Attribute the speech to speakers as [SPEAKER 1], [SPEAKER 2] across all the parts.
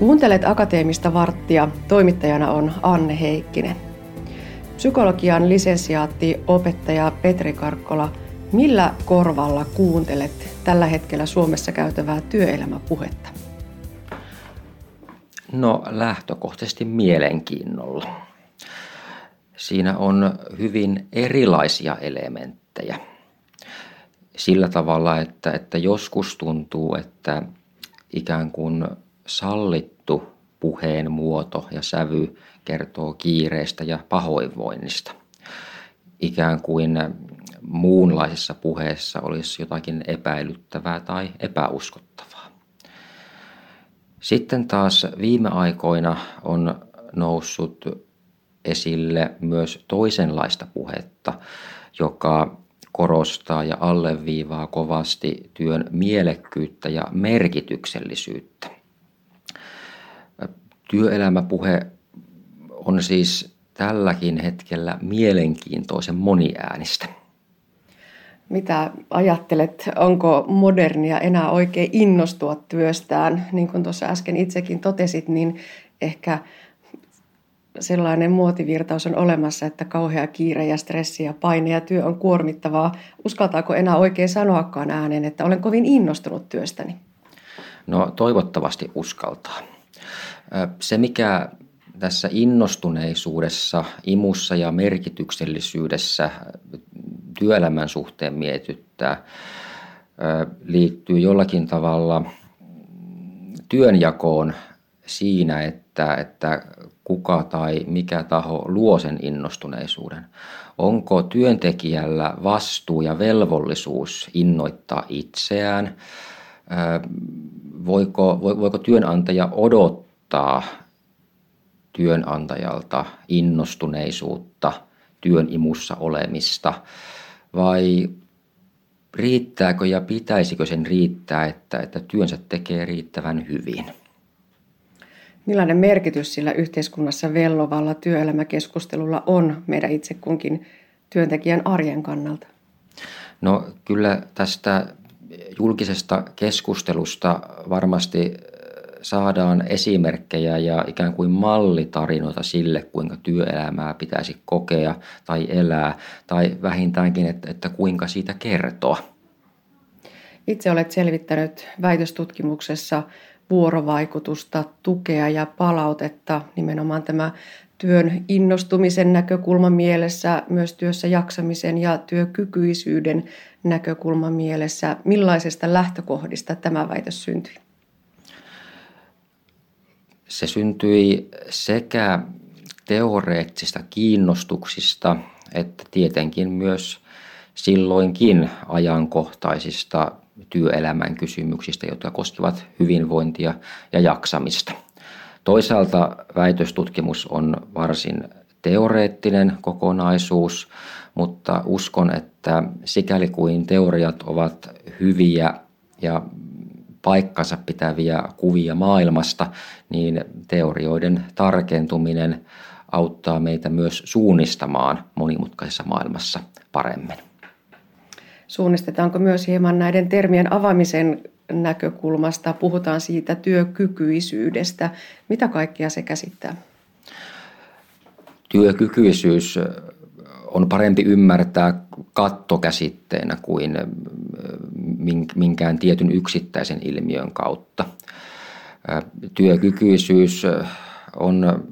[SPEAKER 1] Kuuntelet Akateemista varttia. Toimittajana on Anne Heikkinen. Psykologian lisensiaatti opettaja Petri Karkkola, millä korvalla kuuntelet tällä hetkellä Suomessa käytävää työelämäpuhetta?
[SPEAKER 2] No lähtökohtaisesti mielenkiinnolla. Siinä on hyvin erilaisia elementtejä. Sillä tavalla, että, että joskus tuntuu, että ikään kuin sallittu puheen muoto ja sävy kertoo kiireestä ja pahoinvoinnista. Ikään kuin muunlaisessa puheessa olisi jotakin epäilyttävää tai epäuskottavaa. Sitten taas viime aikoina on noussut esille myös toisenlaista puhetta, joka korostaa ja alleviivaa kovasti työn mielekkyyttä ja merkityksellisyyttä. Työelämäpuhe on siis tälläkin hetkellä mielenkiintoisen moniäänistä.
[SPEAKER 1] Mitä ajattelet, onko modernia enää oikein innostua työstään? Niin kuin tuossa äsken itsekin totesit, niin ehkä sellainen muotivirtaus on olemassa, että kauhea kiire ja stressi ja paine ja työ on kuormittavaa. Uskaltaako enää oikein sanoakaan ääneen, että olen kovin innostunut työstäni?
[SPEAKER 2] No toivottavasti uskaltaa. Se, mikä tässä innostuneisuudessa, imussa ja merkityksellisyydessä työelämän suhteen mietittää, liittyy jollakin tavalla työnjakoon siinä, että, että kuka tai mikä taho luo sen innostuneisuuden. Onko työntekijällä vastuu ja velvollisuus innoittaa itseään? Voiko, voiko työnantaja odottaa työnantajalta innostuneisuutta, työn imussa olemista, vai riittääkö ja pitäisikö sen riittää, että, että työnsä tekee riittävän hyvin?
[SPEAKER 1] Millainen merkitys sillä yhteiskunnassa vellovalla työelämäkeskustelulla on meidän itse kunkin työntekijän arjen kannalta?
[SPEAKER 2] No kyllä tästä julkisesta keskustelusta varmasti saadaan esimerkkejä ja ikään kuin mallitarinoita sille, kuinka työelämää pitäisi kokea tai elää, tai vähintäänkin, että, että kuinka siitä kertoa.
[SPEAKER 1] Itse olet selvittänyt väitöstutkimuksessa vuorovaikutusta, tukea ja palautetta, nimenomaan tämä työn innostumisen näkökulman mielessä, myös työssä jaksamisen ja työkykyisyyden näkökulman mielessä. Millaisesta lähtökohdista tämä väitös syntyi?
[SPEAKER 2] Se syntyi sekä teoreettisista kiinnostuksista että tietenkin myös silloinkin ajankohtaisista työelämän kysymyksistä, jotka koskivat hyvinvointia ja jaksamista. Toisaalta väitöstutkimus on varsin teoreettinen kokonaisuus, mutta uskon, että sikäli kuin teoriat ovat hyviä ja paikkansa pitäviä kuvia maailmasta, niin teorioiden tarkentuminen auttaa meitä myös suunnistamaan monimutkaisessa maailmassa paremmin.
[SPEAKER 1] Suunnistetaanko myös hieman näiden termien avaamisen näkökulmasta? Puhutaan siitä työkykyisyydestä. Mitä kaikkea se käsittää?
[SPEAKER 2] Työkykyisyys on parempi ymmärtää kattokäsitteenä kuin minkään tietyn yksittäisen ilmiön kautta. Työkykyisyys on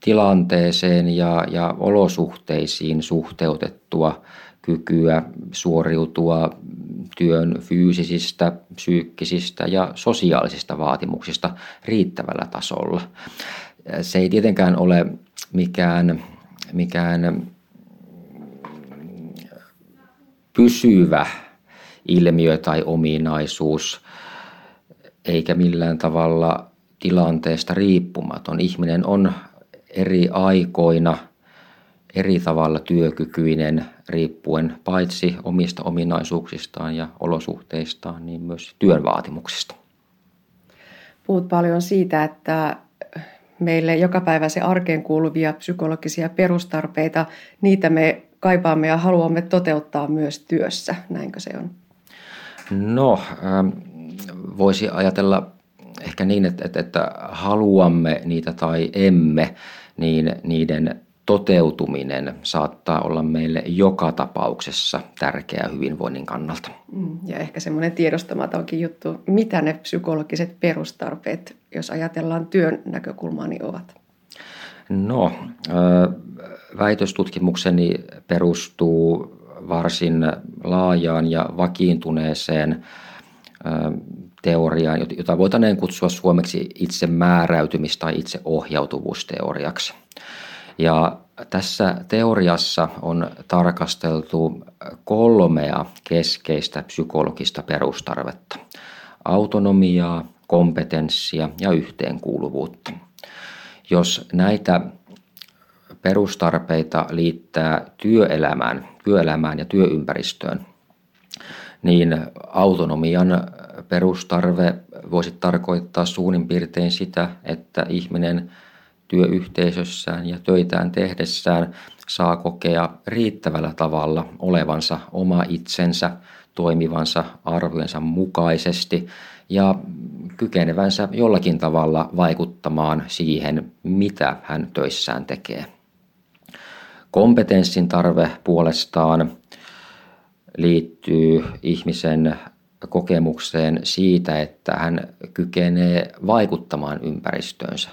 [SPEAKER 2] tilanteeseen ja, ja olosuhteisiin suhteutettua kykyä suoriutua työn fyysisistä, psyykkisistä ja sosiaalisista vaatimuksista riittävällä tasolla. Se ei tietenkään ole mikään, mikään pysyvä ilmiö tai ominaisuus, eikä millään tavalla tilanteesta riippumaton. Ihminen on eri aikoina eri tavalla työkykyinen riippuen paitsi omista ominaisuuksistaan ja olosuhteistaan, niin myös työn vaatimuksista.
[SPEAKER 1] Puhut paljon siitä, että meille jokapäiväisen arkeen kuuluvia psykologisia perustarpeita, niitä me kaipaamme ja haluamme toteuttaa myös työssä. Näinkö se on?
[SPEAKER 2] No, ähm, voisi ajatella ehkä niin, että, että, että haluamme niitä tai emme, niin niiden toteutuminen saattaa olla meille joka tapauksessa tärkeä hyvinvoinnin kannalta.
[SPEAKER 1] Mm, ja ehkä semmoinen tiedostamatokin juttu, mitä ne psykologiset perustarpeet, jos ajatellaan työn näkökulmaa, niin ovat?
[SPEAKER 2] No, väitöstutkimukseni perustuu varsin laajaan ja vakiintuneeseen teoriaan, jota voitaneen kutsua suomeksi itse määräytymis- tai itse ohjautuvuusteoriaksi. Ja tässä teoriassa on tarkasteltu kolmea keskeistä psykologista perustarvetta. Autonomiaa, kompetenssia ja yhteenkuuluvuutta. Jos näitä perustarpeita liittää työelämään, työelämään ja työympäristöön, niin autonomian perustarve voisi tarkoittaa suunnin piirtein sitä, että ihminen työyhteisössään ja töitään tehdessään saa kokea riittävällä tavalla olevansa oma itsensä, toimivansa arvojensa mukaisesti ja kykenevänsä jollakin tavalla vaikuttamaan siihen, mitä hän töissään tekee. Kompetenssin tarve puolestaan liittyy ihmisen kokemukseen siitä, että hän kykenee vaikuttamaan ympäristöönsä.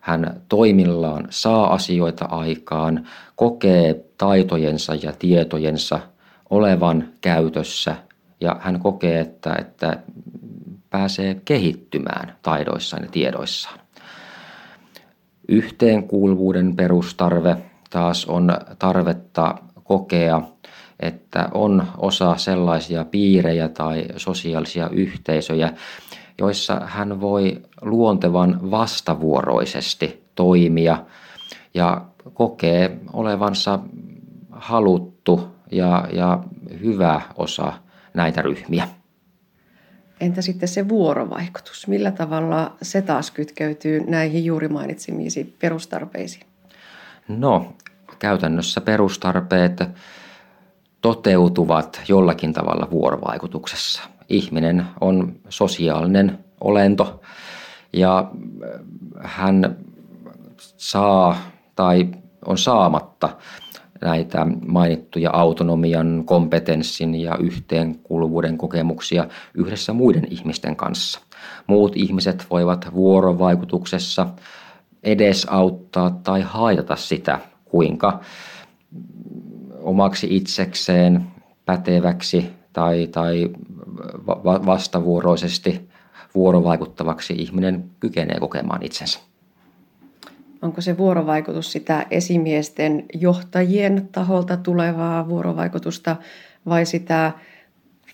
[SPEAKER 2] Hän toimillaan saa asioita aikaan, kokee taitojensa ja tietojensa olevan käytössä ja hän kokee, että, että pääsee kehittymään taidoissaan ja tiedoissaan. Yhteenkuuluvuuden perustarve taas on tarvetta kokea, että on osa sellaisia piirejä tai sosiaalisia yhteisöjä, joissa hän voi luontevan vastavuoroisesti toimia ja kokee olevansa haluttu ja, ja hyvä osa näitä ryhmiä.
[SPEAKER 1] Entä sitten se vuorovaikutus? Millä tavalla se taas kytkeytyy näihin juuri mainitsemiisi perustarpeisiin?
[SPEAKER 2] No, käytännössä perustarpeet toteutuvat jollakin tavalla vuorovaikutuksessa. Ihminen on sosiaalinen olento ja hän saa tai on saamatta näitä mainittuja autonomian, kompetenssin ja yhteenkuuluvuuden kokemuksia yhdessä muiden ihmisten kanssa. Muut ihmiset voivat vuorovaikutuksessa edesauttaa tai haitata sitä, kuinka omaksi itsekseen päteväksi tai, tai vastavuoroisesti vuorovaikuttavaksi ihminen kykenee kokemaan itsensä.
[SPEAKER 1] Onko se vuorovaikutus sitä esimiesten johtajien taholta tulevaa vuorovaikutusta vai sitä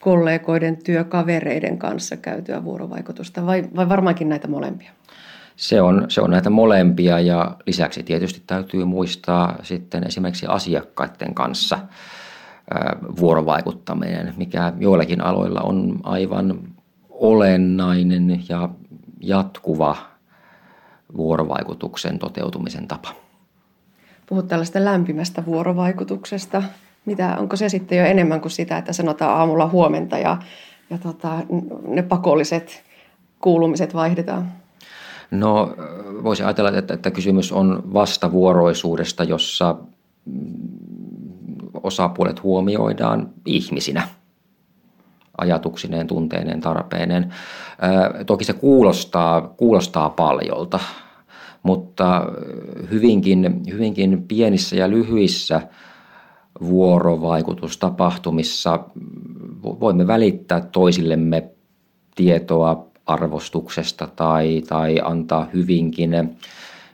[SPEAKER 1] kollegoiden, työkavereiden kanssa käytyä vuorovaikutusta vai, vai varmaankin näitä molempia?
[SPEAKER 2] Se on, se on näitä molempia ja lisäksi tietysti täytyy muistaa sitten esimerkiksi asiakkaiden kanssa vuorovaikuttaminen, mikä joillakin aloilla on aivan olennainen ja jatkuva vuorovaikutuksen toteutumisen tapa.
[SPEAKER 1] Puhut tällaista lämpimästä vuorovaikutuksesta. Mitä, onko se sitten jo enemmän kuin sitä, että sanotaan aamulla huomenta ja, ja tota, ne pakolliset kuulumiset vaihdetaan?
[SPEAKER 2] No voisi ajatella, että, että kysymys on vastavuoroisuudesta, jossa osapuolet huomioidaan ihmisinä ajatuksineen, tunteineen, tarpeineen. Toki se kuulostaa, kuulostaa paljolta, mutta hyvinkin, hyvinkin pienissä ja lyhyissä vuorovaikutustapahtumissa voimme välittää toisillemme tietoa arvostuksesta tai, tai antaa hyvinkin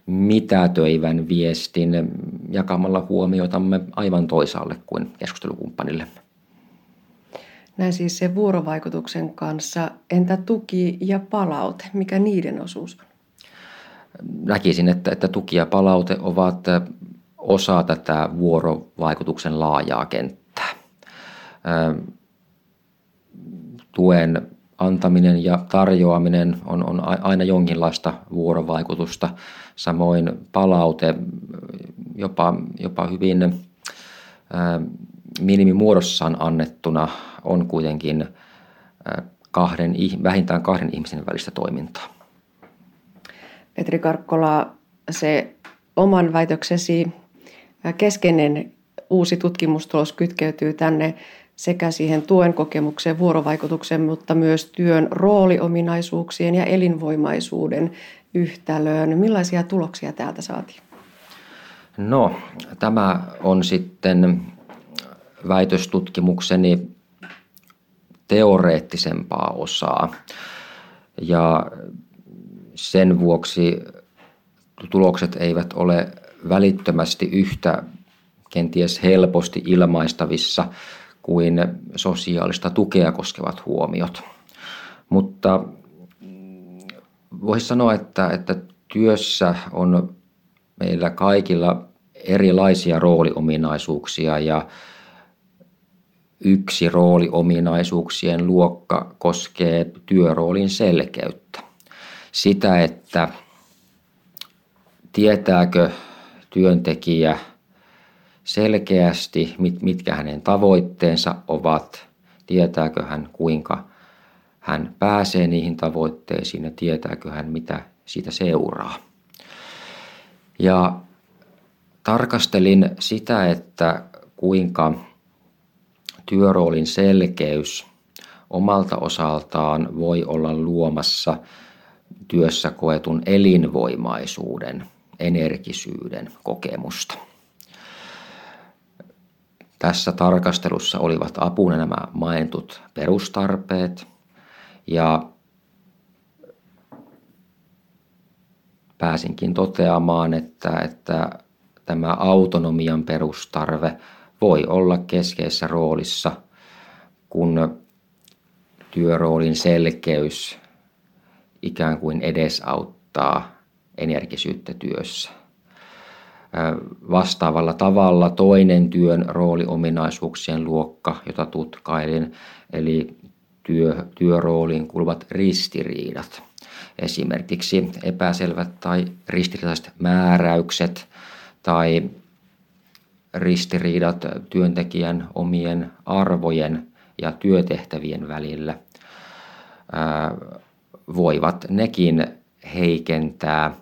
[SPEAKER 2] mitätöivän viestin jakamalla huomiotamme aivan toisaalle kuin keskustelukumppanille.
[SPEAKER 1] Näin siis se vuorovaikutuksen kanssa. Entä tuki ja palaute? Mikä niiden osuus on?
[SPEAKER 2] Näkisin, että, että tuki ja palaute ovat osa tätä vuorovaikutuksen laajaa kenttää. Tuen antaminen ja tarjoaminen on, on aina jonkinlaista vuorovaikutusta. Samoin palaute jopa, jopa hyvin minimimuodossaan annettuna on kuitenkin kahden, vähintään kahden ihmisen välistä toimintaa.
[SPEAKER 1] Petri Karkkola, se oman väitöksesi keskeinen uusi tutkimustulos kytkeytyy tänne sekä siihen tuen kokemukseen, vuorovaikutukseen, mutta myös työn rooliominaisuuksien ja elinvoimaisuuden yhtälöön. Millaisia tuloksia täältä saatiin?
[SPEAKER 2] No, tämä on sitten väitöstutkimukseni teoreettisempaa osaa. Ja sen vuoksi tulokset eivät ole välittömästi yhtä kenties helposti ilmaistavissa kuin sosiaalista tukea koskevat huomiot. Mutta voisi sanoa, että, että työssä on meillä kaikilla erilaisia rooliominaisuuksia ja yksi rooliominaisuuksien luokka koskee työroolin selkeyttä. Sitä, että tietääkö työntekijä selkeästi, mitkä hänen tavoitteensa ovat, tietääkö hän kuinka hän pääsee niihin tavoitteisiin ja tietääkö hän mitä siitä seuraa. Ja tarkastelin sitä, että kuinka työroolin selkeys omalta osaltaan voi olla luomassa työssä koetun elinvoimaisuuden, energisyyden kokemusta. Tässä tarkastelussa olivat apuna nämä mainitut perustarpeet ja pääsinkin toteamaan, että, että tämä autonomian perustarve voi olla keskeisessä roolissa, kun työroolin selkeys ikään kuin edesauttaa energisyyttä työssä. Vastaavalla tavalla toinen työn rooliominaisuuksien luokka, jota tutkailin, eli työ, työrooliin kuuluvat ristiriidat. Esimerkiksi epäselvät tai ristiriitaiset määräykset tai ristiriidat työntekijän omien arvojen ja työtehtävien välillä voivat nekin heikentää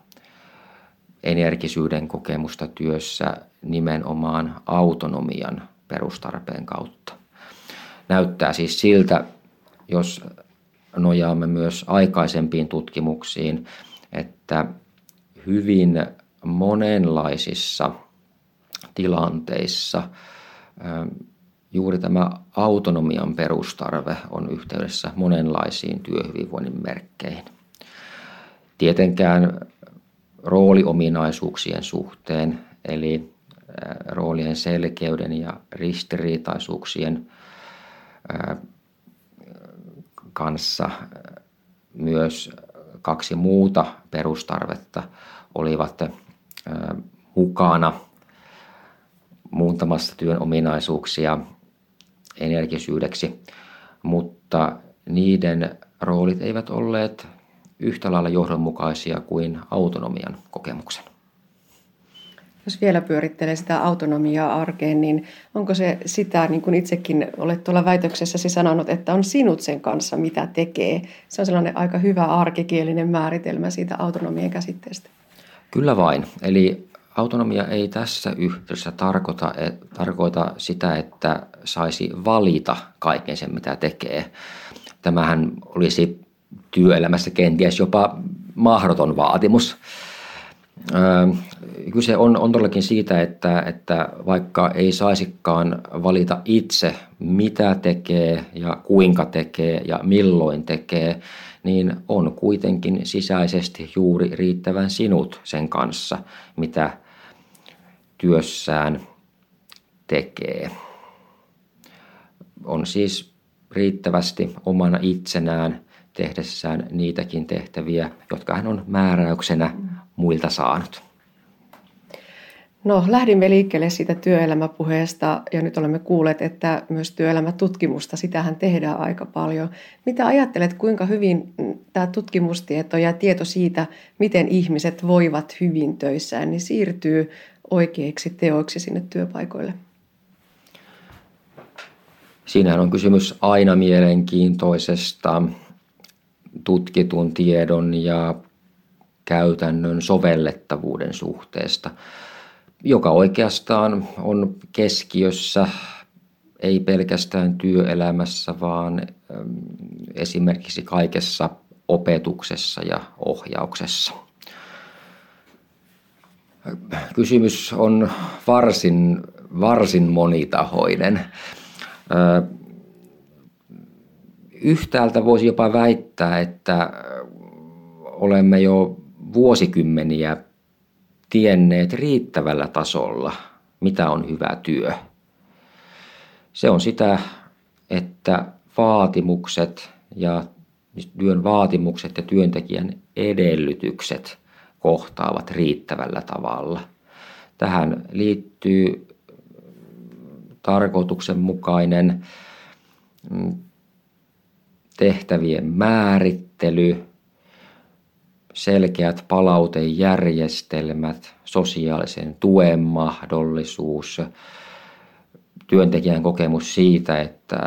[SPEAKER 2] energisyyden kokemusta työssä nimenomaan autonomian perustarpeen kautta. Näyttää siis siltä, jos nojaamme myös aikaisempiin tutkimuksiin, että hyvin monenlaisissa tilanteissa juuri tämä autonomian perustarve on yhteydessä monenlaisiin työhyvinvoinnin merkkeihin. Tietenkään rooliominaisuuksien suhteen, eli roolien selkeyden ja ristiriitaisuuksien kanssa myös kaksi muuta perustarvetta olivat mukana muuntamassa työn ominaisuuksia energisyydeksi, mutta niiden roolit eivät olleet yhtä lailla johdonmukaisia kuin autonomian kokemuksen.
[SPEAKER 1] Jos vielä pyörittelee sitä autonomiaa arkeen, niin onko se sitä, niin kuin itsekin olet tuolla väitöksessäsi sanonut, että on sinut sen kanssa, mitä tekee? Se on sellainen aika hyvä arkikielinen määritelmä siitä autonomian käsitteestä.
[SPEAKER 2] Kyllä vain. Eli autonomia ei tässä yhteydessä tarkoita, et, tarkoita sitä, että saisi valita kaiken sen, mitä tekee. Tämähän olisi työelämässä kenties jopa mahdoton vaatimus. Kyse on, on todellakin siitä, että, että vaikka ei saisikaan valita itse, mitä tekee ja kuinka tekee ja milloin tekee, niin on kuitenkin sisäisesti juuri riittävän sinut sen kanssa, mitä työssään tekee. On siis riittävästi omana itsenään tehdessään niitäkin tehtäviä, jotka hän on määräyksenä muilta saanut.
[SPEAKER 1] No, lähdimme liikkeelle siitä työelämäpuheesta ja nyt olemme kuulleet, että myös työelämätutkimusta, sitähän tehdään aika paljon. Mitä ajattelet, kuinka hyvin tämä tutkimustieto ja tieto siitä, miten ihmiset voivat hyvin töissään, niin siirtyy oikeiksi teoiksi sinne työpaikoille?
[SPEAKER 2] Siinähän on kysymys aina mielenkiintoisesta tutkitun tiedon ja käytännön sovellettavuuden suhteesta, joka oikeastaan on keskiössä ei pelkästään työelämässä, vaan esimerkiksi kaikessa opetuksessa ja ohjauksessa. Kysymys on varsin, varsin monitahoinen. Yhtäältä voisi jopa väittää, että olemme jo vuosikymmeniä tienneet riittävällä tasolla, mitä on hyvä työ. Se on sitä, että vaatimukset ja työn vaatimukset ja työntekijän edellytykset kohtaavat riittävällä tavalla. Tähän liittyy tarkoituksenmukainen mm, tehtävien määrittely, selkeät palautejärjestelmät, sosiaalisen tuen mahdollisuus, työntekijän kokemus siitä, että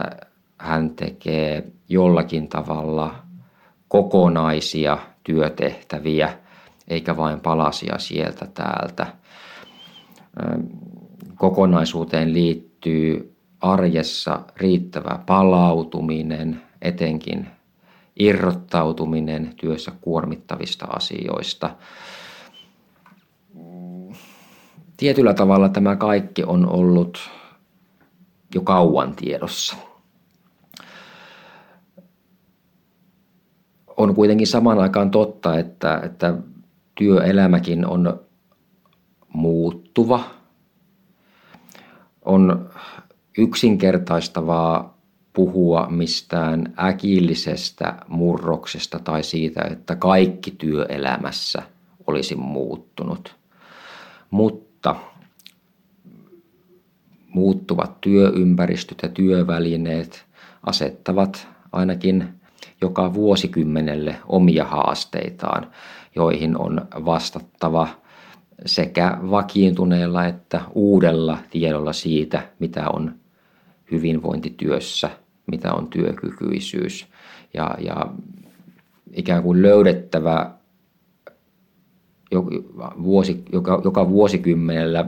[SPEAKER 2] hän tekee jollakin tavalla kokonaisia työtehtäviä, eikä vain palasia sieltä täältä. Kokonaisuuteen liittyy arjessa riittävä palautuminen, etenkin irrottautuminen työssä kuormittavista asioista. Tietyllä tavalla tämä kaikki on ollut jo kauan tiedossa. On kuitenkin samaan aikaan totta, että, että työelämäkin on muuttuva. On yksinkertaistavaa puhua mistään äkillisestä murroksesta tai siitä, että kaikki työelämässä olisi muuttunut. Mutta muuttuvat työympäristöt ja työvälineet asettavat ainakin joka vuosikymmenelle omia haasteitaan, joihin on vastattava sekä vakiintuneella että uudella tiedolla siitä, mitä on hyvinvointityössä, mitä on työkykyisyys ja, ja ikään kuin löydettävä vuosi, joka, joka vuosikymmenellä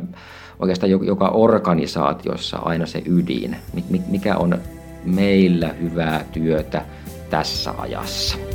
[SPEAKER 2] oikeastaan joka organisaatiossa aina se ydin, mikä on meillä hyvää työtä tässä ajassa.